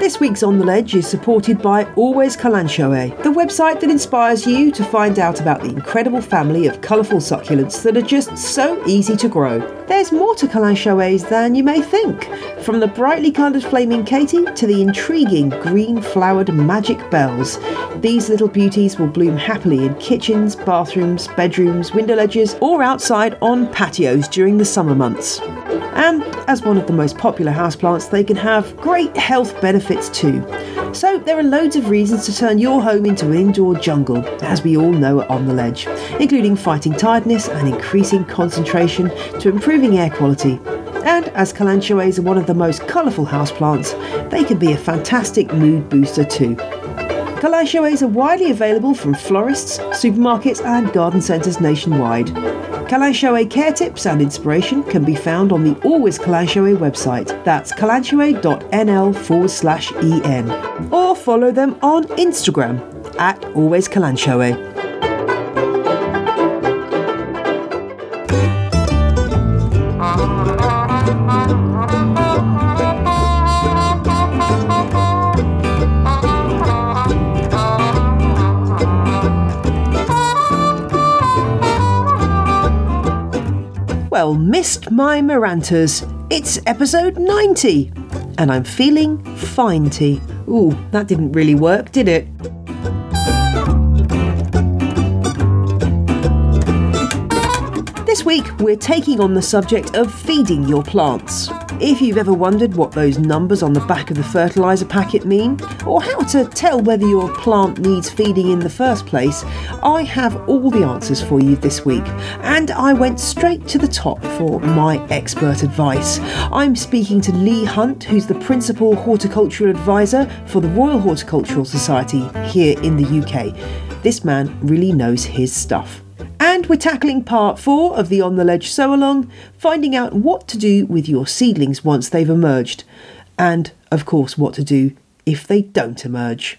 This week's On the Ledge is supported by Always Kalanchoe, the website that inspires you to find out about the incredible family of colourful succulents that are just so easy to grow. There's more to Kalanchoes than you may think, from the brightly coloured flaming Katie to the intriguing green flowered magic bells. These little beauties will bloom happily in kitchens, bathrooms, bedrooms, window ledges, or outside on patios during the summer months. And as one of the most popular houseplants, they can have great health benefits too. So there are loads of reasons to turn your home into an indoor jungle, as we all know On the Ledge, including fighting tiredness and increasing concentration to improving air quality. And as kalanchoes are one of the most colourful houseplants, they can be a fantastic mood booster too. Kalanchoes are widely available from florists, supermarkets, and garden centres nationwide. Kalanchoe care tips and inspiration can be found on the Always Kalanchoe website. That's kalanchoe.nl forward slash en. Or follow them on Instagram at Always Kalanchoe. Well, missed my Marantas. It's episode 90, and I'm feeling finety. Ooh, that didn't really work, did it? This week, we're taking on the subject of feeding your plants. If you've ever wondered what those numbers on the back of the fertiliser packet mean, or how to tell whether your plant needs feeding in the first place, I have all the answers for you this week. And I went straight to the top for my expert advice. I'm speaking to Leigh Hunt, who's the Principal Horticultural Advisor for the Royal Horticultural Society here in the UK. This man really knows his stuff. And we're tackling part four of the On the Ledge sow along, finding out what to do with your seedlings once they've emerged. And, of course, what to do if they don't emerge.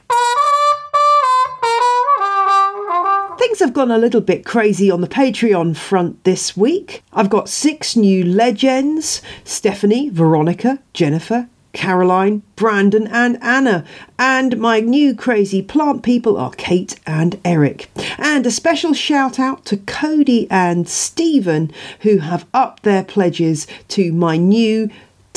Things have gone a little bit crazy on the Patreon front this week. I've got six new legends Stephanie, Veronica, Jennifer, Caroline, Brandon, and Anna. And my new crazy plant people are Kate and Eric. And a special shout out to Cody and Stephen, who have upped their pledges to my new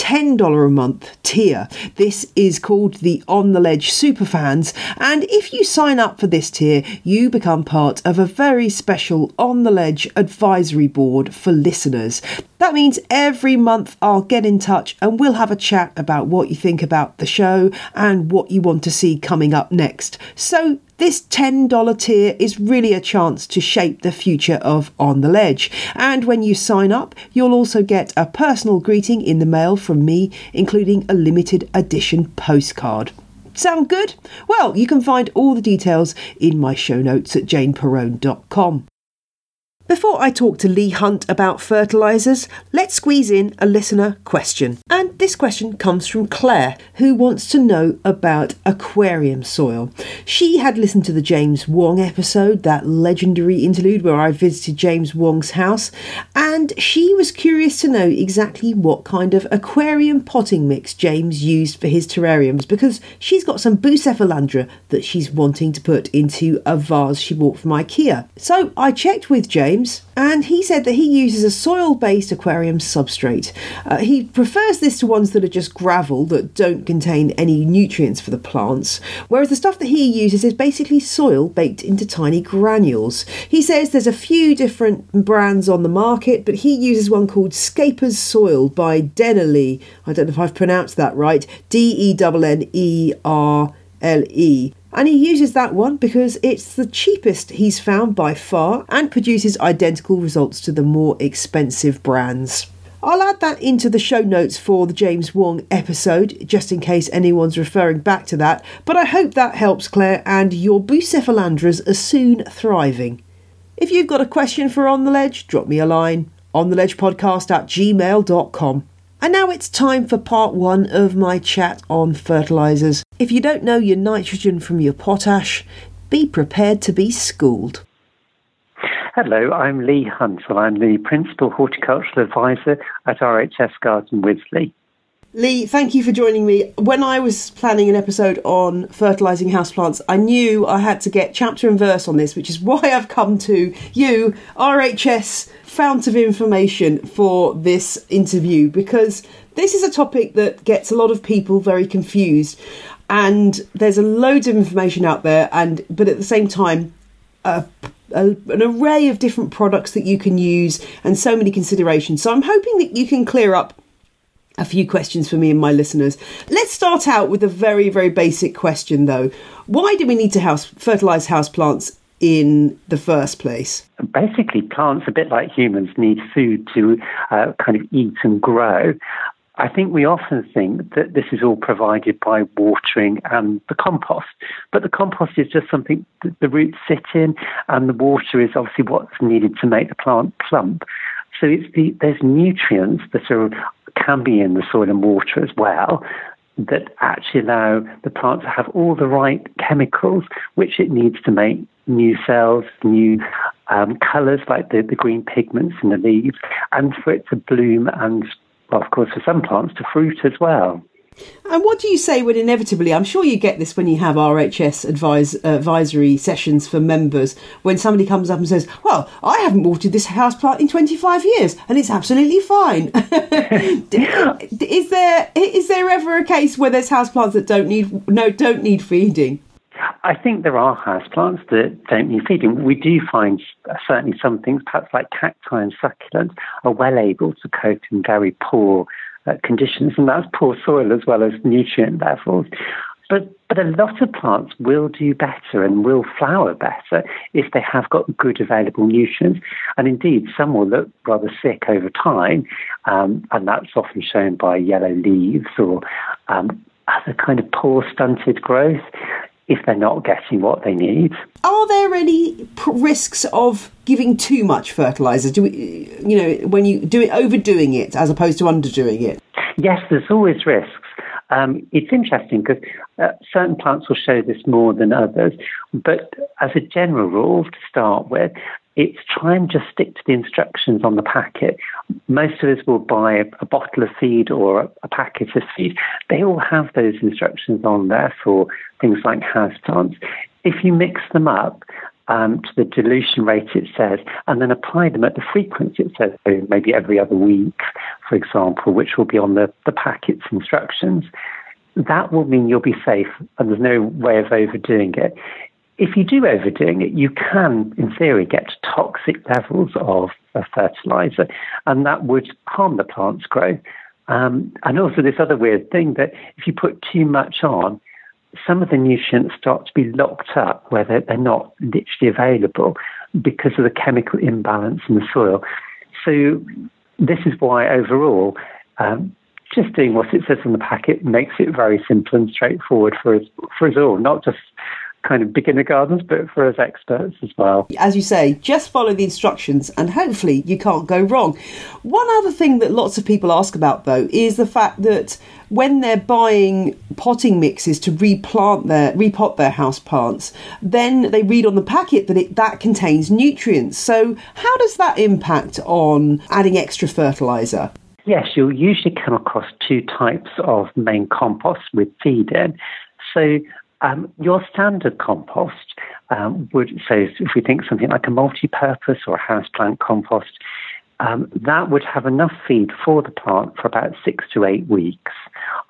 $10 a month tier. This is called the On the Ledge Superfans, and if you sign up for this tier, you become part of a very special On the Ledge advisory board for listeners. That means every month I'll get in touch and we'll have a chat about what you think about the show and what you want to see coming up next. So this $10 tier is really a chance to shape the future of On the Ledge. And when you sign up, you'll also get a personal greeting in the mail from me, including a limited edition postcard. Sound good? Well, you can find all the details in my show notes at janeperrone.com. Before I talk to Leigh Hunt about fertilisers, let's squeeze in a listener question. And this question comes from Claire, who wants to know about aquarium soil. She had listened to the James Wong episode, that legendary interlude where I visited James Wong's house, and she was curious to know exactly what kind of aquarium potting mix James used for his terrariums because she's got some Bucephalandra that she's wanting to put into a vase she bought from IKEA. So I checked with James And he said that he uses a soil based aquarium substrate. Uh, he prefers this to ones that are just gravel that don't contain any nutrients for the plants, whereas the stuff that he uses is basically soil baked into tiny granules. He says there's a few different brands on the market, but he uses one called Scaper's Soil by Dennerle. I don't know if I've pronounced that right. D E N N E R L E. And he uses that one because it's the cheapest he's found by far and produces identical results to the more expensive brands. I'll add that into the show notes for the James Wong episode, just in case anyone's referring back to that. But I hope that helps, Claire, and your Bucephalandras are soon thriving. If you've got a question for On the Ledge, drop me a line on the ledge podcast at gmail.com. And now it's time for part one of my chat on fertilisers. If you don't know your nitrogen from your potash, be prepared to be schooled. Hello, I'm Lee Huntsell. I'm the Principal Horticultural Advisor at RHS Garden Wisley. Leigh, thank you for joining me. When I was planning an episode on fertilising houseplants, I knew I had to get chapter and verse on this, which is why I've come to you, RHS fount of information for this interview, because this is a topic that gets a lot of people very confused. And there's a loads of information out there, and but at the same time, a, a, an array of different products that you can use and so many considerations. So I'm hoping that you can clear up a few questions for me and my listeners. Let's start out with a very, very basic question though. Why do we need to house fertilize house plants in the first place? Basically, plants, a bit like humans, need food to uh, kind of eat and grow. I think we often think that this is all provided by watering and the compost, but the compost is just something that the roots sit in, and the water is obviously what's needed to make the plant plump. So it's the, there's nutrients that are can be in the soil and water as well that actually allow the plant to have all the right chemicals which it needs to make new cells, new um, colours like the, the green pigments in the leaves, and for it to bloom and of course, for some plants to fruit as well. And what do you say when inevitably, I'm sure you get this when you have RHS advise, uh, advisory sessions for members, when somebody comes up and says, Well, I haven't watered this house plant in 25 years and it's absolutely fine. is, there, is there ever a case where there's house plants that don't need, no, don't need feeding? I think there are houseplants that don't need feeding. We do find certainly some things, perhaps like cacti and succulents, are well able to cope in very poor uh, conditions, and that's poor soil as well as nutrient levels. But, but a lot of plants will do better and will flower better if they have got good available nutrients. And indeed, some will look rather sick over time, um, and that's often shown by yellow leaves or um, other kind of poor stunted growth if they're not getting what they need. Are there any risks of giving too much fertilizer? Do we, you know, when you do it, overdoing it as opposed to underdoing it? Yes, there's always risks. Um, it's interesting because uh, certain plants will show this more than others, but as a general rule, to start with, it's try and just stick to the instructions on the packet. Most of us will buy a, bottle of feed or a, packet of feed. They all have those instructions on there for things like houseplants. If you mix them up um, to the dilution rate it says, and then apply them at the frequency it says, so maybe every other week, for example, which will be on the, the packet's instructions, that will mean you'll be safe and there's no way of overdoing it if you do overdoing it, you can, in theory, get toxic levels of, of fertilizer, and that would harm the plant's growth. Um, and also, this other weird thing that if you put too much on, some of the nutrients start to be locked up where they're, they're not literally available because of the chemical imbalance in the soil. So, this is why overall, um, just doing what it says on the packet makes it very simple and straightforward for us, for us all, not just kind of beginner gardens, but for us experts as well. As you say, just follow the instructions and hopefully you can't go wrong. One other thing that lots of people ask about though is the fact that when they're buying potting mixes to replant their repot their house plants, then they read on the packet that it that contains nutrients. So how does that impact on adding extra fertilizer? Yes, you'll usually come across two types of main compost with feed in. So um, your standard compost um, would, say, if we think something like a multi-purpose or a houseplant compost, um, that would have enough feed for the plant for about six to eight weeks.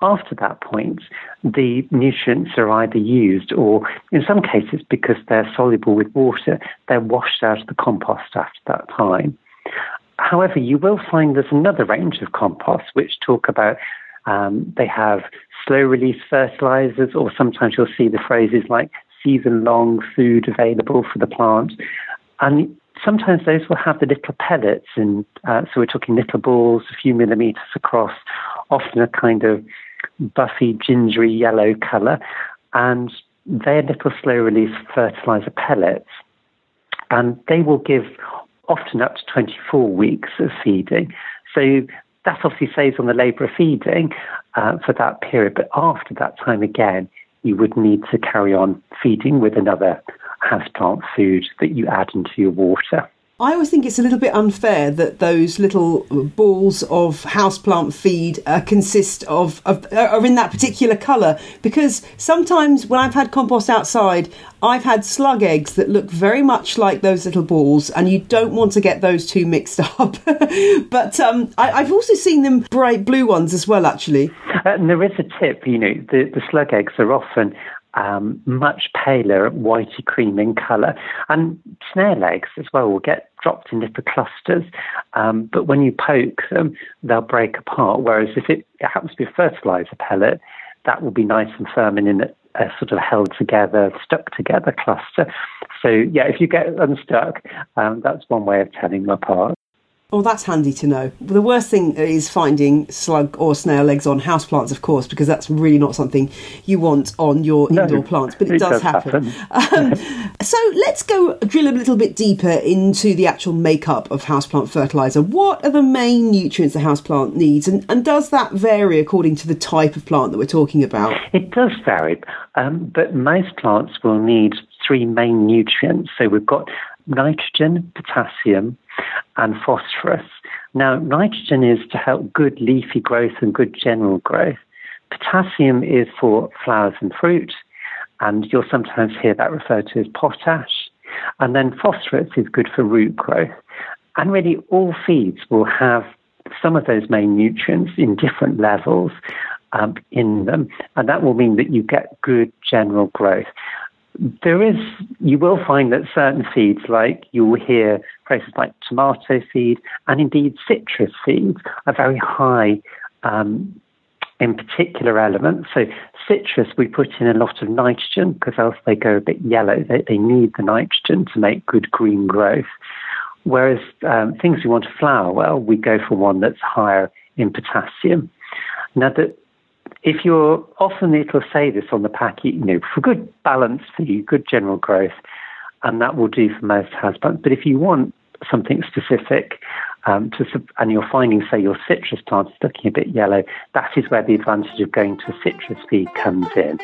After that point, the nutrients are either used or, in some cases, because they're soluble with water, they're washed out of the compost after that time. However, you will find there's another range of composts which talk about um, they have slow release fertilizers, or sometimes you'll see the phrases like season long food available for the plant. And sometimes those will have the little pellets, and uh, so we're talking little balls, a few millimeters across, often a kind of buffy, gingery yellow color. And they're little slow release fertilizer pellets. And they will give often up to 24 weeks of feeding. So that obviously saves on the labour of feeding uh, for that period. But after that time again, you would need to carry on feeding with another houseplant food that you add into your water. I always think it's a little bit unfair that those little balls of houseplant feed uh, consist of, of uh, are in that particular colour because sometimes when I've had compost outside, I've had slug eggs that look very much like those little balls, and you don't want to get those two mixed up. but um, I, have also seen them bright blue ones as well, actually. Uh, and there is a tip, you know, the, the slug eggs are often um, much paler, whitey cream in colour. And snail eggs as well will get dropped in little clusters, um, but when you poke them, they'll break apart. Whereas if it, it happens to be a fertilizer pellet, that will be nice and firm and in a, a, sort of held together, stuck together cluster. So yeah, if you get unstuck, um, that's one way of telling them apart. Oh, that's handy to know. The worst thing is finding slug or snail eggs on houseplants, of course, because that's really not something you want on your no, indoor plants, but it, it does, does, happen. happen. um, so let's go drill a little bit deeper into the actual makeup of houseplant fertiliser. What are the main nutrients a houseplant needs, and, and does that vary according to the type of plant that we're talking about? It does vary, um, but most plants will need three main nutrients. So we've got nitrogen, potassium, and phosphorus. Now, nitrogen is to help good leafy growth and good general growth. Potassium is for flowers and fruit, and you'll sometimes hear that referred to as potash. And then phosphorus is good for root growth. And really, all feeds will have some of those main nutrients in different levels um, in them, and that will mean that you get good general growth there is, you will find that certain seeds, like you will hear phrases like tomato seed and indeed citrus seeds, are very high um, in particular elements. So, citrus, we put in a lot of nitrogen because else they go a bit yellow. They, they need the nitrogen to make good green growth. Whereas um, things we want to flower well, we go for one that's higher in potassium. Now, the, if you're often it'll say this on the pack, you know, for good balance for you, good general growth, and that will do for most houseplants. But if you want something specific, um, to, and you're finding, say, your citrus plant is looking a bit yellow, that is where the advantage of going to a citrus feed comes in.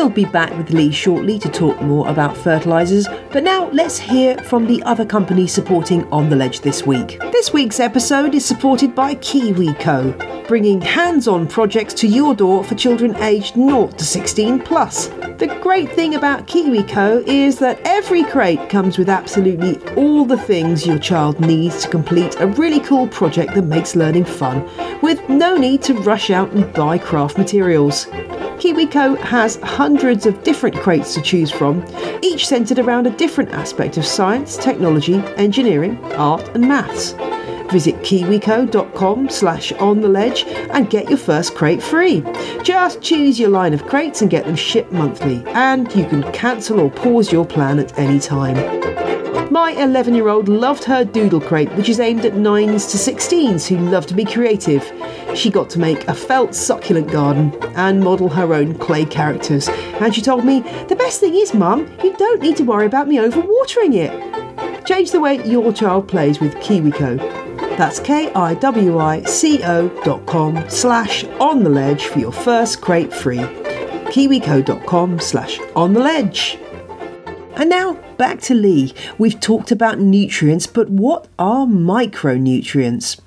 We'll be back with Leigh shortly to talk more about fertilisers, but now let's hear from the other company supporting On the Ledge this week. This week's episode is supported by KiwiCo, bringing hands on projects to your door for children aged 0 to 16 plus. The great thing about KiwiCo is that every crate comes with absolutely all the things your child needs to complete a really cool project that makes learning fun, with no need to rush out and buy craft materials. KiwiCo has hundreds of different crates to choose from, each centred around a different aspect of science, technology, engineering, art and maths. Visit kiwico.com slash on the ledge and get your first crate free. Just choose your line of crates and get them shipped monthly, and you can cancel or pause your plan at any time. My 11 year old loved her doodle crate, which is aimed at 9s to 16s who love to be creative. She got to make a felt succulent garden and model her own clay characters. And she told me, The best thing is, Mum, you don't need to worry about me overwatering it. Change the way your child plays with KiwiCo. That's K-I-W-I-C-O dot com slash on the ledge for your first crate free. Kiwico.com slash on the ledge. And now back to Leigh. We've talked about nutrients, but what are micronutrients?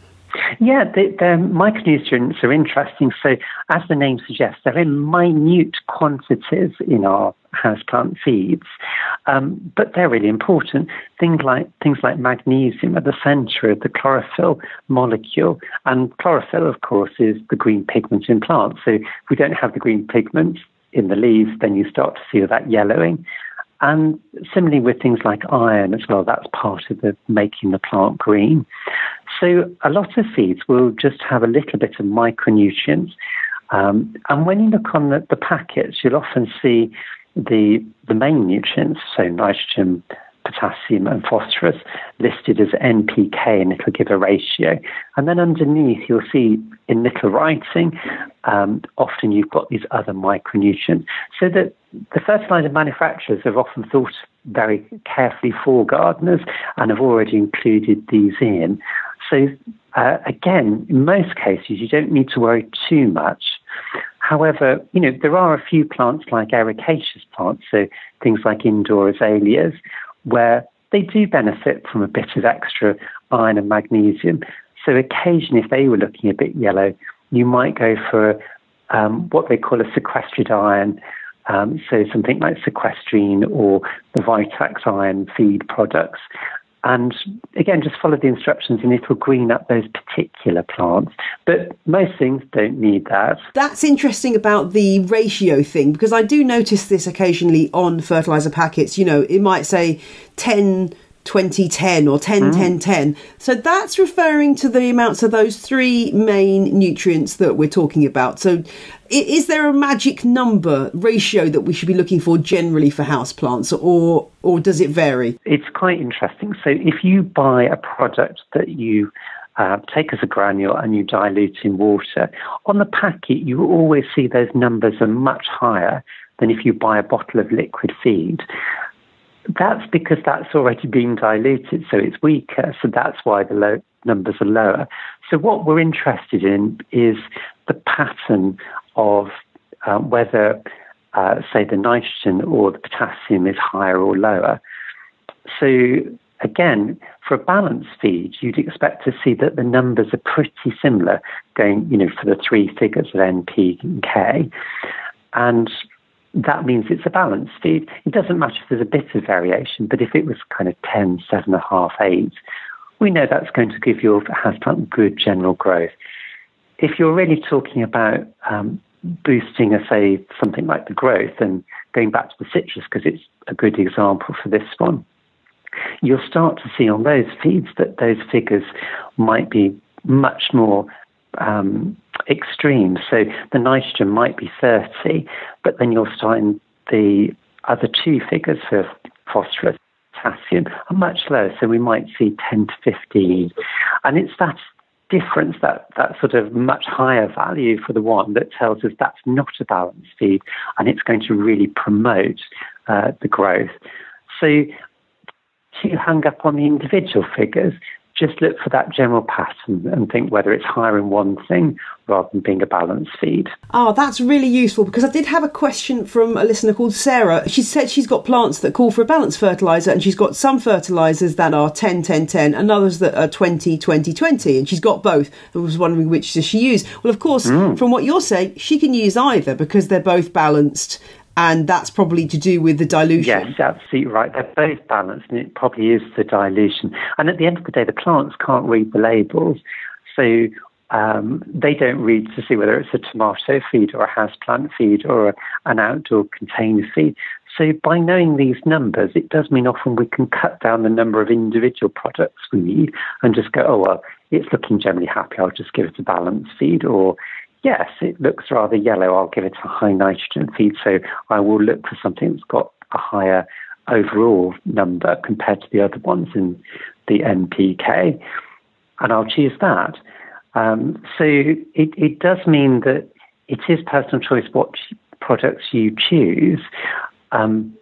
Yeah, the, the, micronutrients are interesting. So, as the name suggests, they're in minute quantities in our houseplant feeds, um, but they're really important. Things like things like magnesium at the centre of the chlorophyll molecule, and chlorophyll, of course, is the green pigment in plants. So, if we don't have the green pigment in the leaves, then you start to see that yellowing. And similarly with things like iron as well, that's part of the making the plant green. So a lot of feeds will just have a little bit of micronutrients. Um, and when you look on the, the packets, you'll often see the the main nutrients, so nitrogen, potassium and phosphorus listed as NPK and it'll give a ratio. And then underneath you'll see in little writing, um, often you've got these other micronutrients. So that the fertilizer manufacturers have often thought very carefully for gardeners and have already included these in. So uh, again, in most cases, you don't need to worry too much. However, you know, there are a few plants like ericaceous plants, so things like indoor azaleas, where they do benefit from a bit of extra iron and magnesium. So occasionally, if they were looking a bit yellow, you might go for um, what they call a sequestered iron. Um, so something like sequestrine or the Vitax iron feed products. And again, just follow the instructions and it will green up those particular plants. But most things don't need that. That's interesting about the ratio thing because I do notice this occasionally on fertilizer packets. You know, it might say 10 2010 or 10 mm. 10 10 so that's referring to the amounts of those three main nutrients that we're talking about. So is there a magic number ratio that we should be looking for generally for houseplants or or does it vary? It's quite interesting. So if you buy a product that you uh, take as a granule and you dilute in water on the packet you always see those numbers are much higher than if you buy a bottle of liquid feed that's because that's already been diluted, so it's weaker. So that's why the low numbers are lower. So what we're interested in is the pattern of uh, whether, uh, say, the nitrogen or the potassium is higher or lower. So again, for a balanced feed, you'd expect to see that the numbers are pretty similar, going, you know, for the three figures of N, P, and K. And that means it's a balanced feed. It doesn't matter if there's a bit of variation, but if it was kind of 10, 7.5, 8, we know that's going to give your houseplant good general growth. If you're really talking about um, boosting, a, say, something like the growth and going back to the citrus because it's a good example for this one, you'll start to see on those feeds that those figures might be much more um, extreme. So the nitrogen might be 30, but then you'll find the other two figures for phosphorus, potassium are much lower. So we might see 10 to 15. And it's that difference, that, that sort of much higher value for the one that tells us that's not a balanced feed and it's going to really promote uh, the growth. So too hung up on the individual figures, just look for that general pattern and think whether it's higher in one thing rather than being a balanced feed. Oh, that's really useful because I did have a question from a listener called Sarah. She said she's got plants that call for a balanced fertiliser and she's got some fertilisers that are 10 10 10 and others that are 20 20 20 and she's got both. I was wondering which does she use. Well, of course, mm. from what you're saying, she can use either because they're both balanced and that's probably to do with the dilution. Yes, absolutely right. They're both balanced, and it probably is the dilution. And at the end of the day, the plants can't read the labels, so um, they don't read to see whether it's a tomato feed or a houseplant feed or an outdoor container feed. So by knowing these numbers, it does mean often we can cut down the number of individual products we need and just go, oh well, it's looking generally happy. I'll just give it a balanced feed, or yes, it looks rather yellow. I'll give it a high nitrogen feed. So I will look for something that's got a higher overall number compared to the other ones in the NPK, and I'll choose that. Um, so it, it does mean that it is personal choice what products you choose, um,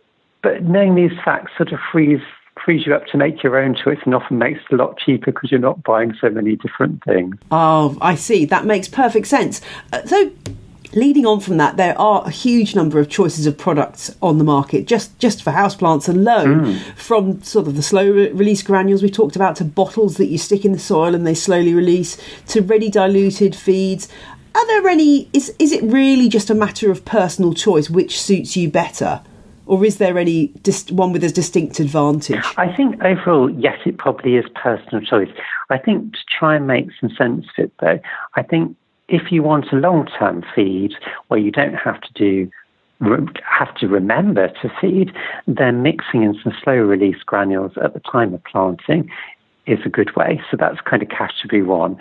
but knowing these facts sort of frees frees you up to make your own choice and often makes it a lot cheaper because you're not buying so many different things. Oh, I see. That makes perfect sense. Uh, so, leading on from that, there are a huge number of choices of products on the market just just for houseplants alone, mm. from sort of the slow re- release granules we talked about to bottles that you stick in the soil and they slowly release to ready diluted feeds. Are there any? Is is it really just a matter of personal choice which suits you better? Or is there any one with a distinct advantage? I think overall, yes, it probably is personal choice. I think to try and make some sense of it, though, I think if you want a long-term feed where you don't have to do have to remember to feed, then mixing in some slow release granules at the time of planting is a good way. So that's kind of category one.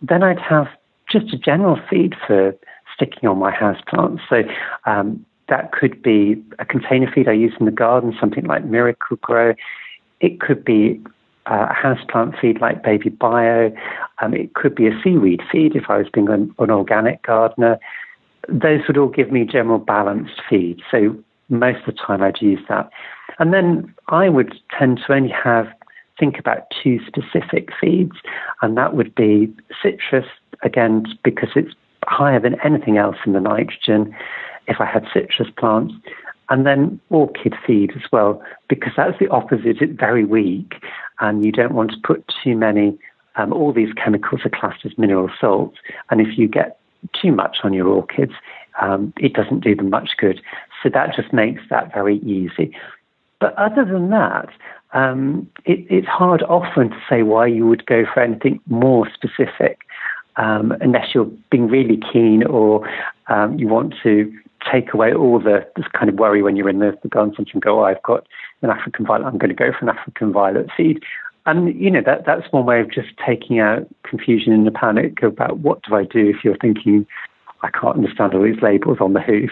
Then I'd have just a general feed for sticking on my house plants. So um, that could be a container feed I use in the garden, something like Miracle-Gro. It could be a houseplant feed like Baby Bio. Um, it could be a seaweed feed if I was being an, an organic gardener. Those would all give me general balanced feed. So most of the time I'd use that. And then I would tend to only have think about two specific feeds, and that would be citrus, again, because it's higher than anything else in the nitrogen if I had citrus plants. And then orchid feed as well, because that's the opposite. It's very weak, and you don't want to put too many. Um, all these chemicals are classed as mineral salts, and if you get too much on your orchids, um, it doesn't do them much good. So that just makes that very easy. But other than that, um, it, it's hard often to say why you would go for anything more specific um, unless you're being really keen or um, you want to take away all the this kind of worry when you're in the, the garden centre and go, oh, I've got an African violet, I'm going to go for an African violet seed. And you know that that's one way of just taking out confusion and the panic about what do I do if you're thinking I can't understand all these labels on the hoof.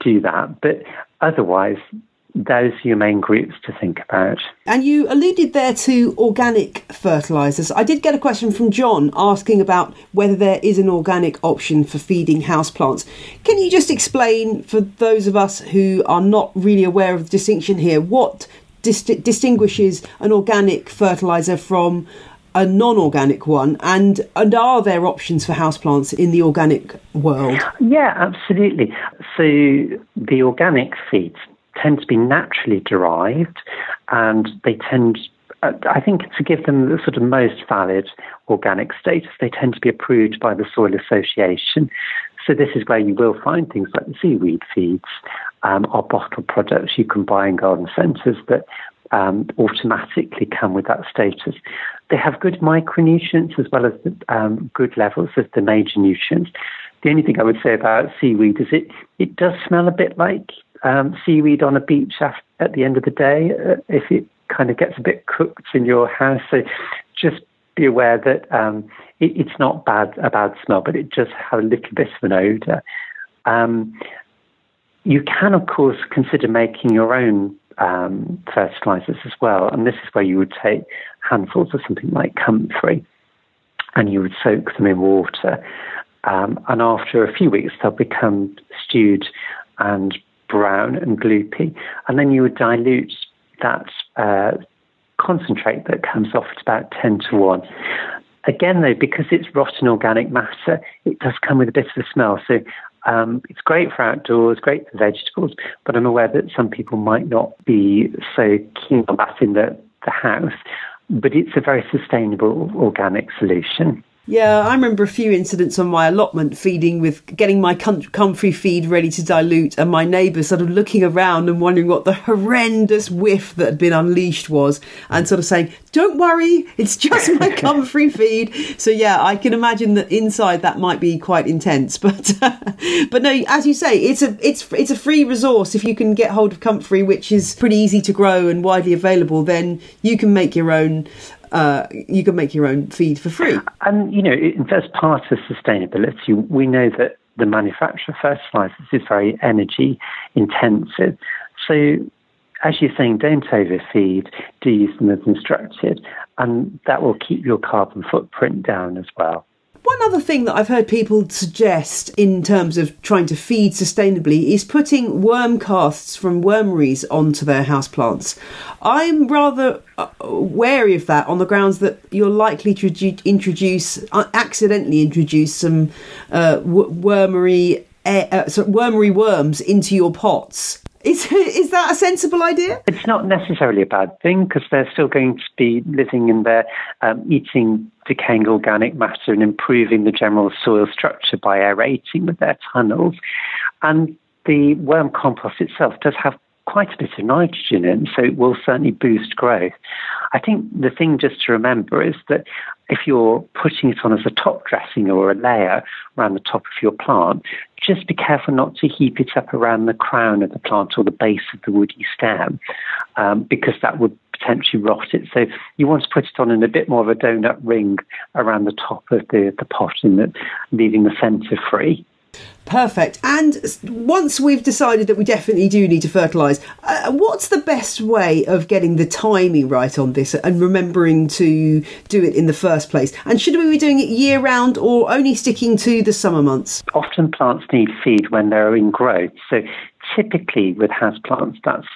Do that, but otherwise, those main groups to think about. And you alluded there to organic fertilisers. I did get a question from John asking about whether there is an organic option for feeding houseplants. Can you just explain for those of us who are not really aware of the distinction here what dis- distinguishes an organic fertiliser from a non-organic one and and are there options for houseplants in the organic world yeah absolutely so the organic feeds tend to be naturally derived and they tend uh, I think to give them the sort of most valid organic status, they tend to be approved by the Soil Association. So this is where you will find things like the seaweed feeds um, or bottled products you can buy in garden centres that um, automatically come with that status. They have good micronutrients as well as um, good levels of the major nutrients. The only thing I would say about seaweed is it, it does smell a bit like um, seaweed on a beach at the end of the day uh, if it kind of gets a bit cooked in your house. So just be aware that um, it, it's not bad a bad smell, but it just has a little bit of an odour. Um, you can, of course, consider making your own um, fertilizers as well, and this is where you would take handfuls of something like comfrey and you would soak them in water. Um, and after a few weeks, they'll become stewed and brown and gloopy, and then you would dilute that uh, concentrate that comes off at about 10 to 1. Again, though, because it's rotten organic matter, it does come with a bit of a smell. So um, it's great for outdoors, great for vegetables, but I'm aware that some people might not be so keen on that in the, the house. But it's a very sustainable organic solution. Yeah, I remember a few incidents on my allotment feeding with getting my comfrey feed ready to dilute, and my neighbours sort of looking around and wondering what the horrendous whiff that had been unleashed was, and sort of saying, "Don't worry, it's just my comfrey feed." So yeah, I can imagine that inside that might be quite intense, but but no, as you say, it's a it's it's a free resource if you can get hold of comfrey, which is pretty easy to grow and widely available. Then you can make your own uh, you can make your own feed for free. And, you know, as part of sustainability, we know that the manufacture of fertilizers is very energy intensive. So, as you're saying, don't overfeed, do use them as instructed, and that will keep your carbon footprint down as well. One other thing that I've heard people suggest in terms of trying to feed sustainably is putting worm casts from wormeries onto their houseplants. I'm rather uh, wary of that on the grounds that you're likely to introduce, uh, accidentally introduce some uh, wormery, uh, wormery worms into your pots. Is is that a sensible idea? It's not necessarily a bad thing because they're still going to be living in there, um, eating decaying organic matter and improving the general soil structure by aerating with their tunnels. And the worm compost itself does have quite a bit of nitrogen in, so it will certainly boost growth. I think the thing just to remember is that if you're putting it on as a top dressing or a layer around the top of your plant, just be careful not to heap it up around the crown of the plant or the base of the woody stem, um, because that would potentially rot it. So you want to put it on in a bit more of a donut ring around the top of the, the pot, and leaving the centre free. Perfect. And once we've decided that we definitely do need to fertilise, uh, what's the best way of getting the timing right on this and remembering to do it in the first place? And should we be doing it year round or only sticking to the summer months? Often plants need feed when they're in growth. So typically with house plants, that's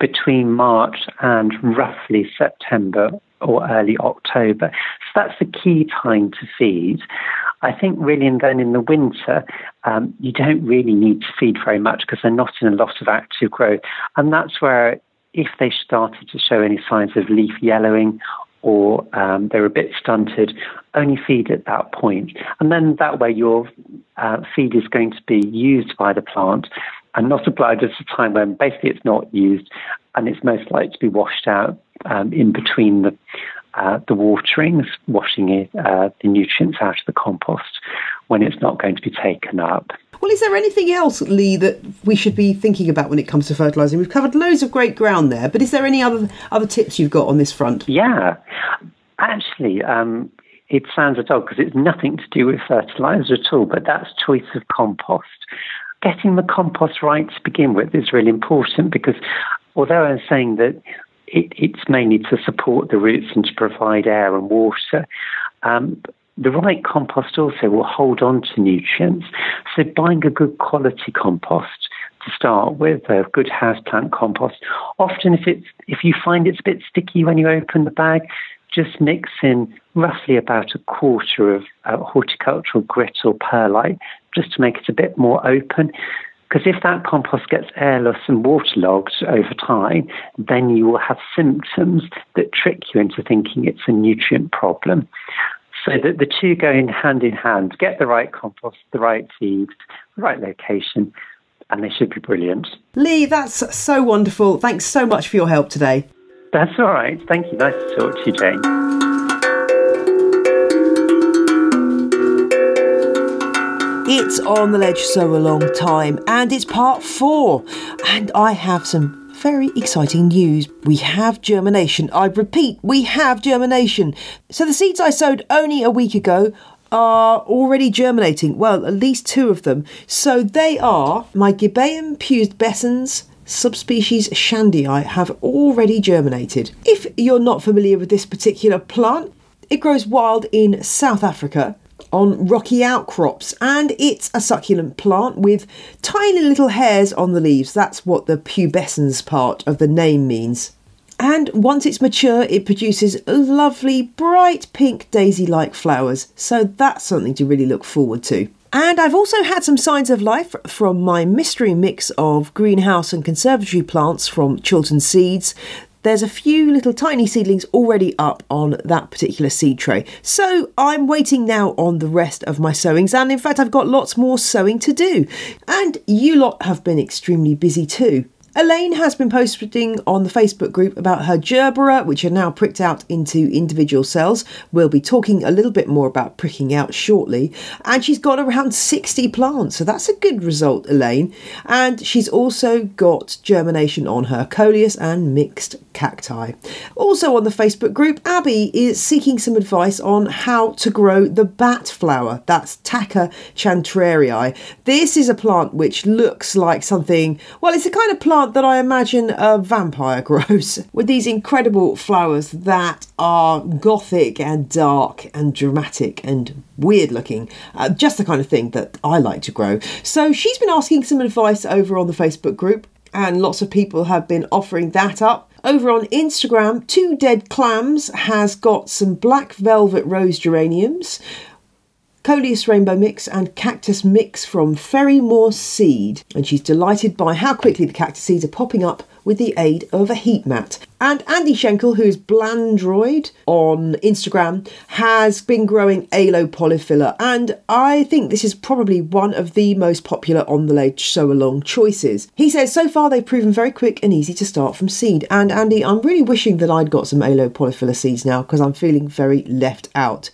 between March and roughly September or early October. So that's the key time to feed. I think really, and then in the winter, um, you don't really need to feed very much because they're not in a lot of active growth. And that's where, if they started to show any signs of leaf yellowing or um, they're a bit stunted, only feed at that point. And then that way your uh, feed is going to be used by the plant and not applied at a time when basically it's not used and it's most likely to be washed out um, in between the uh, the waterings, washing it, uh, the nutrients out of the compost when it's not going to be taken up. Well, is there anything else, Leigh, that we should be thinking about when it comes to fertilising? We've covered loads of great ground there, but is there any other other tips you've got on this front? Yeah, actually, um, it sounds odd because it's nothing to do with fertiliser at all, but that's choice of compost. Getting the compost right to begin with is really important because although I'm saying that it, it's mainly to support the roots and to provide air and water. Um, the right compost also will hold on to nutrients. So buying a good quality compost to start with, a good houseplant compost. Often, if it's if you find it's a bit sticky when you open the bag, just mix in roughly about a quarter of uh, horticultural grit or perlite, just to make it a bit more open. Because if that compost gets airless and waterlogged over time, then you will have symptoms that trick you into thinking it's a nutrient problem. So that the two go in hand in hand. Get the right compost, the right seeds, the right location, and they should be brilliant. Leigh, that's so wonderful. Thanks so much for your help today. That's all right. Thank you. Nice to talk to you, Jane. It's on the ledge so a long time, and it's part four. And I have some very exciting news. We have germination. I repeat, we have germination. So the seeds I sowed only a week ago are already germinating. Well, at least two of them. So they are my Gibbaeum pubescens subspecies shandii have already germinated. If you're not familiar with this particular plant, it grows wild in South Africa on rocky outcrops, and it's a succulent plant with tiny little hairs on the leaves. That's what the pubescens part of the name means. And once it's mature, it produces lovely, bright pink daisy like flowers. So that's something to really look forward to. And I've also had some signs of life from my mystery mix of greenhouse and conservatory plants from Chiltern Seeds. There's a few little tiny seedlings already up on that particular seed tray. So I'm waiting now on the rest of my sowings, and in fact, I've got lots more sowing to do. And you lot have been extremely busy too. Elaine has been posting on the Facebook group about her gerbera, which are now pricked out into individual cells. We'll be talking a little bit more about pricking out shortly. And she's got around 60 plants, so that's a good result, Elaine. And she's also got germination on her coleus and mixed cacti. Also on the Facebook group, Abby is seeking some advice on how to grow the bat flower. That's Tacca chantrieri. This is a plant which looks like something, well, it's a kind of plant plant that I imagine a vampire grows, with these incredible flowers that are gothic and dark and dramatic and weird looking. Uh, just the kind of thing that I like to grow. So she's been asking some advice over on the Facebook group, and lots of people have been offering that up. Over on Instagram, Two Dead Clams has got some black velvet rose geraniums. Coleus Rainbow Mix and Cactus Mix from Ferry-Morse Seed. And she's delighted by how quickly the cactus seeds are popping up with the aid of a heat mat. And Andy Schenkel, who is Blandroid on Instagram, has been growing Aloe polyphylla, and I think this is probably one of the most popular on the ledge sow along choices. He says so far they've proven very quick and easy to start from seed. And Andy, I'm really wishing that I'd got some Aloe polyphylla seeds now because I'm feeling very left out.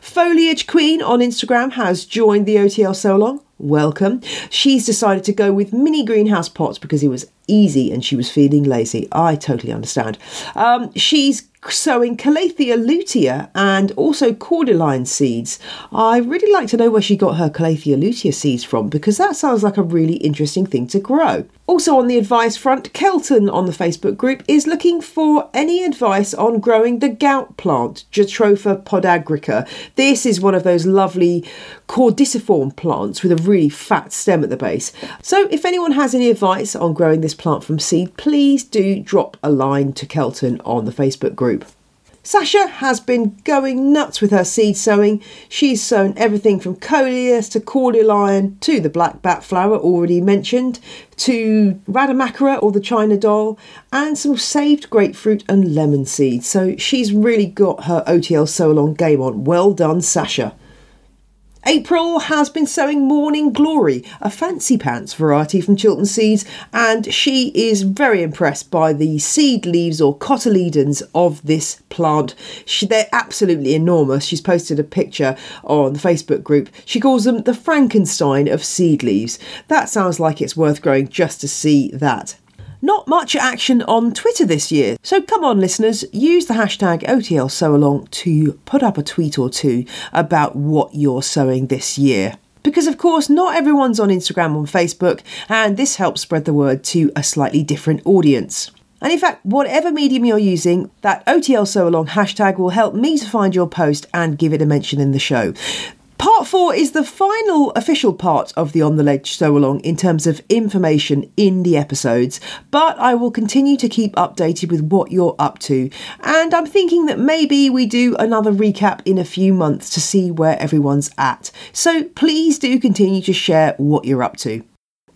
Foliage Queen on Instagram has joined the OTL sow along welcome. She's decided to go with mini greenhouse pots because it was easy and she was feeling lazy. I totally understand. Um, she's sowing Calathea lutea and also cordyline seeds. I really like to know where she got her Calathea lutea seeds from because that sounds like a really interesting thing to grow. Also, on the advice front, Kelton on the Facebook group is looking for any advice on growing the gout plant, Jatropha podagrica. This is one of those lovely caudiciform plants with a really fat stem at the base. So, if anyone has any advice on growing this plant from seed, please do drop a line to Kelton on the Facebook group. Sasha has been going nuts with her seed sowing. She's sown everything from coleus to cordyline to the black bat flower already mentioned, to rhamacora or the China doll, and some saved grapefruit and lemon seeds. So she's really got her OTL sow along game on. Well done, Sasha. April has been sowing Morning Glory, a fancy pants variety from Chiltern Seeds, and she is very impressed by the seed leaves or cotyledons of this plant. She, they're absolutely enormous. She's posted a picture on the Facebook group. She calls them the Frankenstein of seed leaves. That sounds like it's worth growing just to see that. Not much action on Twitter this year, so come on, listeners, use the hashtag OTL Sow Along to put up a tweet or two about what you're sowing this year. Because, of course, not everyone's on Instagram or Facebook, and this helps spread the word to a slightly different audience. And in fact, whatever medium you're using, that OTL Sow Along hashtag will help me to find your post and give it a mention in the show. Part four is the final official part of the On the Ledge Sow Along in terms of information in the episodes, but I will continue to keep updated with what you're up to. And I'm thinking that maybe we do another recap in a few months to see where everyone's at. So please do continue to share what you're up to.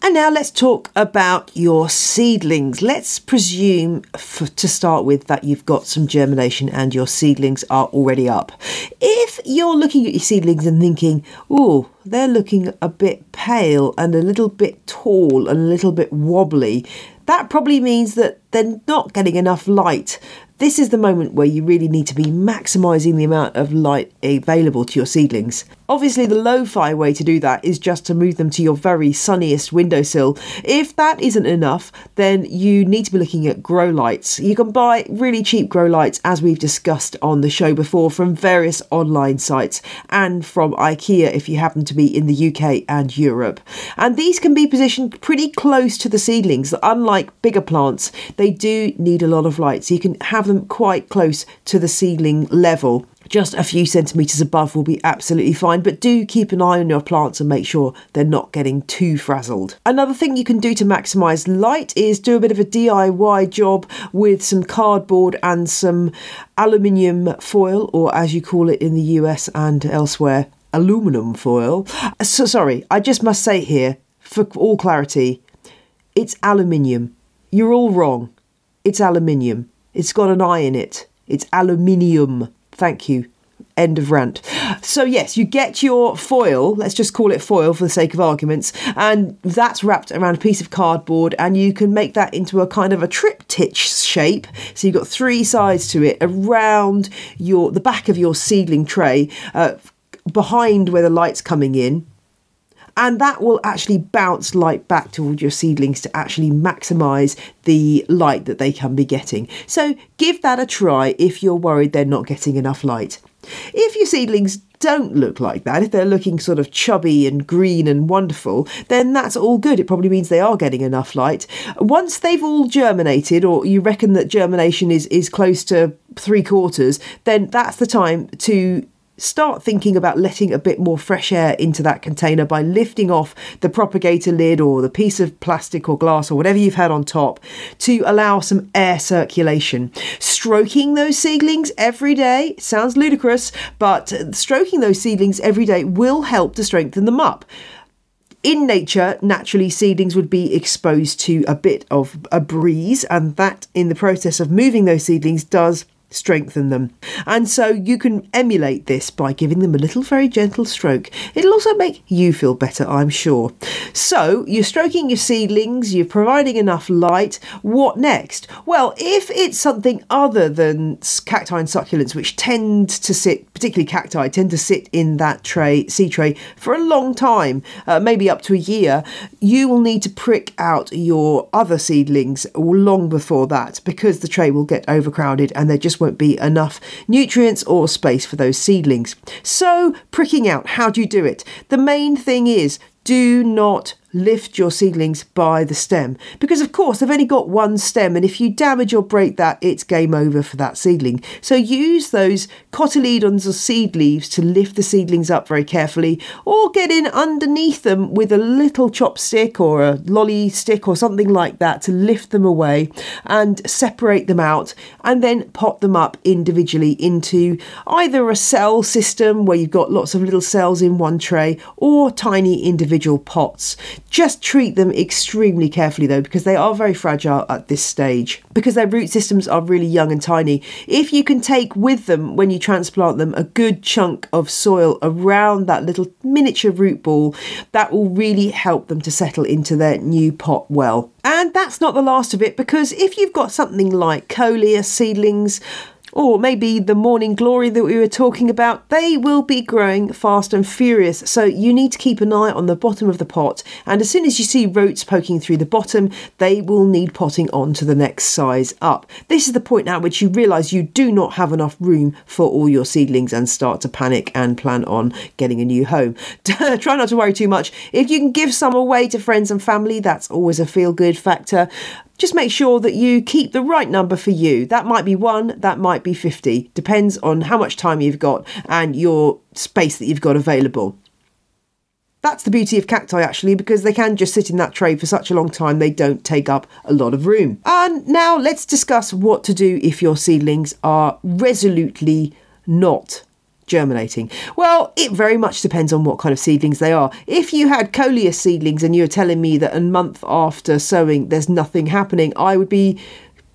And now let's talk about your seedlings. Let's presume, for, to start with, that you've got some germination and your seedlings are already up. If you're looking at your seedlings and thinking, oh, they're looking a bit pale and a little bit tall and a little bit wobbly, that probably means that they're not getting enough light this is the moment where you really need to be maximising the amount of light available to your seedlings. Obviously, the lo fi way to do that is just to move them to your very sunniest windowsill. If that isn't enough, then you need to be looking at grow lights. You can buy really cheap grow lights, as we've discussed on the show before, from various online sites and from IKEA if you happen to be in the UK and Europe. And these can be positioned pretty close to the seedlings. Unlike bigger plants, they do need a lot of light, so you can have have them quite close to the ceiling level. Just a few centimetres above will be absolutely fine, but do keep an eye on your plants and make sure they're not getting too frazzled. Another thing you can do to maximise light is do a bit of a DIY job with some cardboard and some aluminium foil, or as you call it in the US and elsewhere, aluminum foil. So sorry, I just must say here, for all clarity, it's aluminium. You're all wrong. It's aluminium. It's got an I in it. It's aluminium. Thank you. End of rant. So, yes, you get your foil, let's just call it foil for the sake of arguments, and that's wrapped around a piece of cardboard, and you can make that into a kind of a triptych shape. So, you've got three sides to it around your the back of your seedling tray, uh, behind where the light's coming in, and that will actually bounce light back towards your seedlings to actually maximize the light that they can be getting. So give that a try if you're worried they're not getting enough light. If your seedlings don't look like that, if they're looking sort of chubby and green and wonderful, then that's all good. It probably means they are getting enough light. Once they've all germinated, or you reckon that germination is, is close to three quarters, then that's the time to start thinking about letting a bit more fresh air into that container by lifting off the propagator lid or the piece of plastic or glass or whatever you've had on top to allow some air circulation. Stroking those seedlings every day sounds ludicrous, but stroking those seedlings every day will help to strengthen them up in nature, naturally, seedlings would be exposed to a bit of a breeze, and that, in the process of moving those seedlings, does strengthen them. And so you can emulate this by giving them a little very gentle stroke. It'll also make you feel better, I'm sure. So you're stroking your seedlings, you're providing enough light. What next? Well, if it's something other than cacti and succulents, which tend to sit, particularly cacti, tend to sit in that tray, seed tray for a long time, uh, maybe up to a year, you will need to prick out your other seedlings long before that because the tray will get overcrowded and there just won't be enough nutrients or space for those seedlings. So, pricking out, how do you do it? The main thing is do not lift your seedlings by the stem. Because, of course, they've only got one stem, and if you damage or break that, it's game over for that seedling. So use those cotyledons or seed leaves to lift the seedlings up very carefully, or get in underneath them with a little chopstick or a lolly stick or something like that to lift them away and separate them out, and then pot them up individually into either a cell system where you've got lots of little cells in one tray or tiny individual pots. Just treat them extremely carefully though, because they are very fragile at this stage. Because their root systems are really young and tiny. If you can take with them when you transplant them a good chunk of soil around that little miniature root ball, that will really help them to settle into their new pot well. And that's not the last of it because if you've got something like coleus seedlings, or maybe the morning glory that we were talking about, they will be growing fast and furious. So you need to keep an eye on the bottom of the pot. And as soon as you see roots poking through the bottom, they will need potting on to the next size up. This is the point at which you realise you do not have enough room for all your seedlings and start to panic and plan on getting a new home. Try not to worry too much. If you can give some away to friends and family, that's always a feel good factor just make sure that you keep the right number for you. That might be one, that might be 50. Depends on how much time you've got and your space that you've got available. That's the beauty of cacti actually, because they can just sit in that tray for such a long time they don't take up a lot of room. And now let's discuss what to do if your seedlings are resolutely not germinating? Well, it very much depends on what kind of seedlings they are. If you had coleus seedlings and you were telling me that a month after sowing there's nothing happening, I would be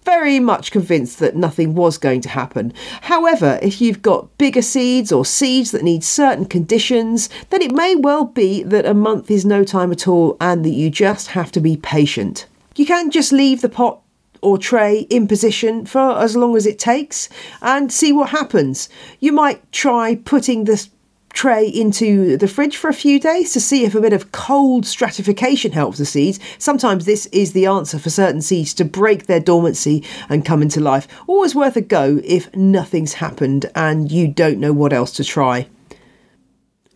very much convinced that nothing was going to happen. However, if you've got bigger seeds or seeds that need certain conditions, then it may well be that a month is no time at all and that you just have to be patient. You can just leave the pot or tray in position for as long as it takes and see what happens. You might try putting this tray into the fridge for a few days to see if a bit of cold stratification helps the seeds. Sometimes this is the answer for certain seeds to break their dormancy and come into life. Always worth a go if nothing's happened and you don't know what else to try.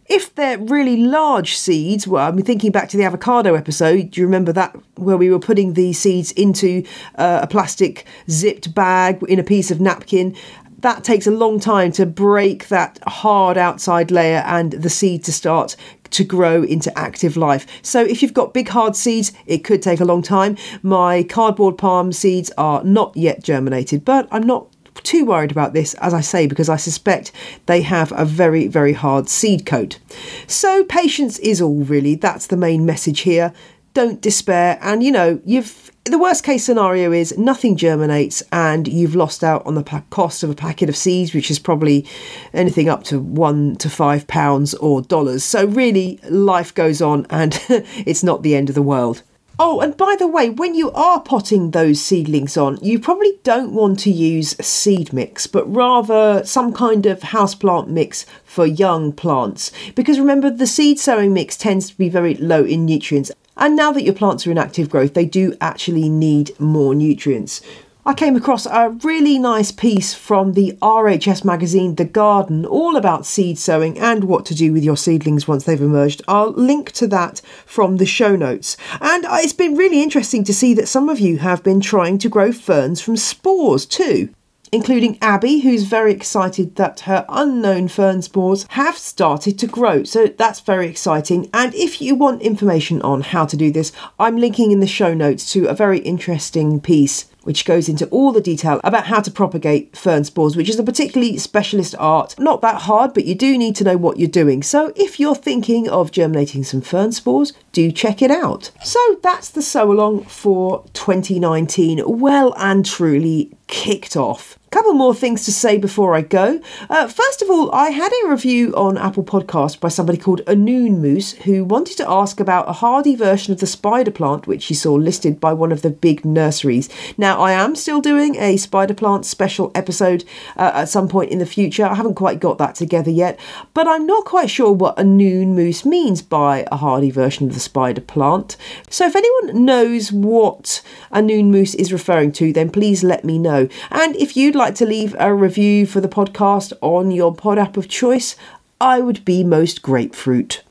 If they're really large seeds, well, I'm thinking back to the avocado episode. Do you remember that where we were putting the seeds into uh, a plastic zipped bag in a piece of napkin? That takes a long time to break that hard outside layer and the seed to start to grow into active life. So if you've got big hard seeds, it could take a long time. My cardboard palm seeds are not yet germinated, but I'm not too worried about this, as I say, because I suspect they have a very, very hard seed coat. So, patience is all really. That's the main message here. Don't despair. And you know, you've the worst case scenario is nothing germinates and you've lost out on the cost of a packet of seeds, which is probably anything up to one to five pounds or dollars. So, really, life goes on and it's not the end of the world. Oh, and by the way, when you are potting those seedlings on, you probably don't want to use seed mix, but rather some kind of houseplant mix for young plants. Because remember, the seed sowing mix tends to be very low in nutrients. And now that your plants are in active growth, they do actually need more nutrients. I came across a really nice piece from the RHS magazine The Garden, all about seed sowing and what to do with your seedlings once they've emerged. I'll link to that from the show notes. And uh, it's been really interesting to see that some of you have been trying to grow ferns from spores too including Abby, who's very excited that her unknown fern spores have started to grow. So that's very exciting. And if you want information on how to do this, I'm linking in the show notes to a very interesting piece which goes into all the detail about how to propagate fern spores, which is a particularly specialist art. Not that hard, but you do need to know what you're doing. So if you're thinking of germinating some fern spores, do check it out. So that's the sow along for 2019. Well and truly kicked off couple more things to say before I go. Uh, first of all, I had a review on Apple Podcast by somebody called Anoon Moose who wanted to ask about a hardy version of the spider plant which he saw listed by one of the big nurseries. Now, I am still doing a spider plant special episode uh, at some point in the future. I haven't quite got that together yet, but I'm not quite sure what Anoon Moose means by a hardy version of the spider plant. So if anyone knows what Anoon Moose is referring to, then please let me know. And if you'd like like to leave a review for the podcast on your pod app of choice, I would be most grapefruit.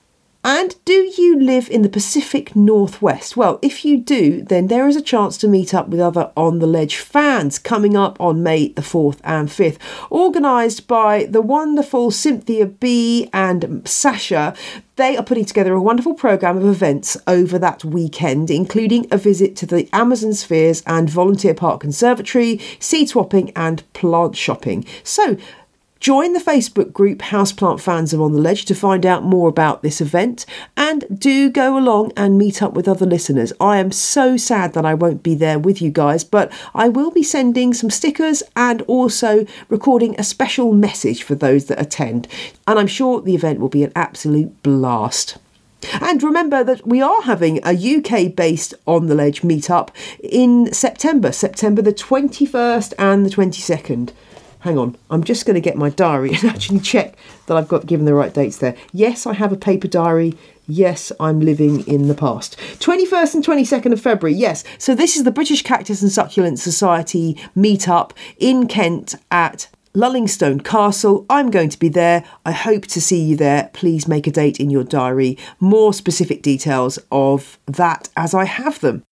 And do you live in the Pacific Northwest? Well, if you do, then there is a chance to meet up with other On the Ledge fans coming up on May the 4th and 5th. Organised by the wonderful Cynthia B and Sasha, they are putting together a wonderful programme of events over that weekend, including a visit to the Amazon Spheres and Volunteer Park Conservatory, seed swapping, and plant shopping. So, Join the Facebook group Houseplant Fans of On the Ledge to find out more about this event and do go along and meet up with other listeners. I am so sad that I won't be there with you guys, but I will be sending some stickers and also recording a special message for those that attend. And I'm sure the event will be an absolute blast. And remember that we are having a UK based On the Ledge meetup in September, September the 21st and the 22nd hang on, I'm just going to get my diary and actually check that I've got given the right dates there. Yes, I have a paper diary. Yes, I'm living in the past. 21st and 22nd of February, yes. So this is the British Cactus and Succulent Society meetup in Kent at Lullingstone Castle. I'm going to be there. I hope to see you there. Please make a date in your diary. More specific details of that as I have them.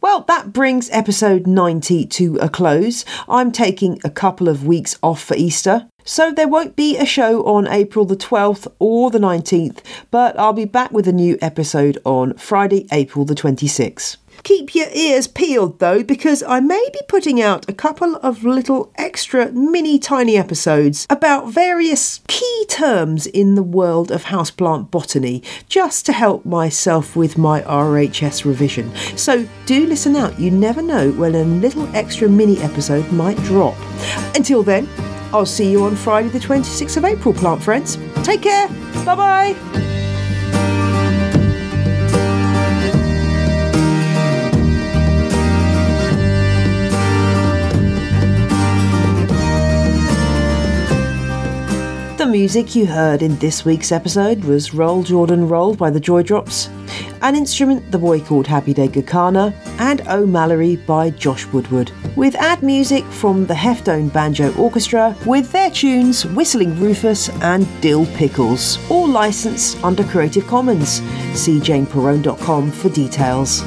Well, that brings episode 90 to a close. I'm taking a couple of weeks off for Easter, so there won't be a show on April the 12th or the 19th, but I'll be back with a new episode on Friday, April the 26th. Keep your ears peeled though, because I may be putting out a couple of little extra mini tiny episodes about various key terms in the world of houseplant botany, just to help myself with my RHS revision. So do listen out, you never know when a little extra mini episode might drop. Until then, I'll see you on Friday, the 26th of April, plant friends. Take care. Bye bye. Music you heard in this week's episode was Roll Jordan Roll by the Joy Drops, an instrument the boy called Happy Day Gakana, and O'Mallory by Josh Woodward, with ad music from the Heftone Banjo Orchestra with their tunes Whistling Rufus and Dill Pickles, all licensed under Creative Commons. See janeperrone.com for details.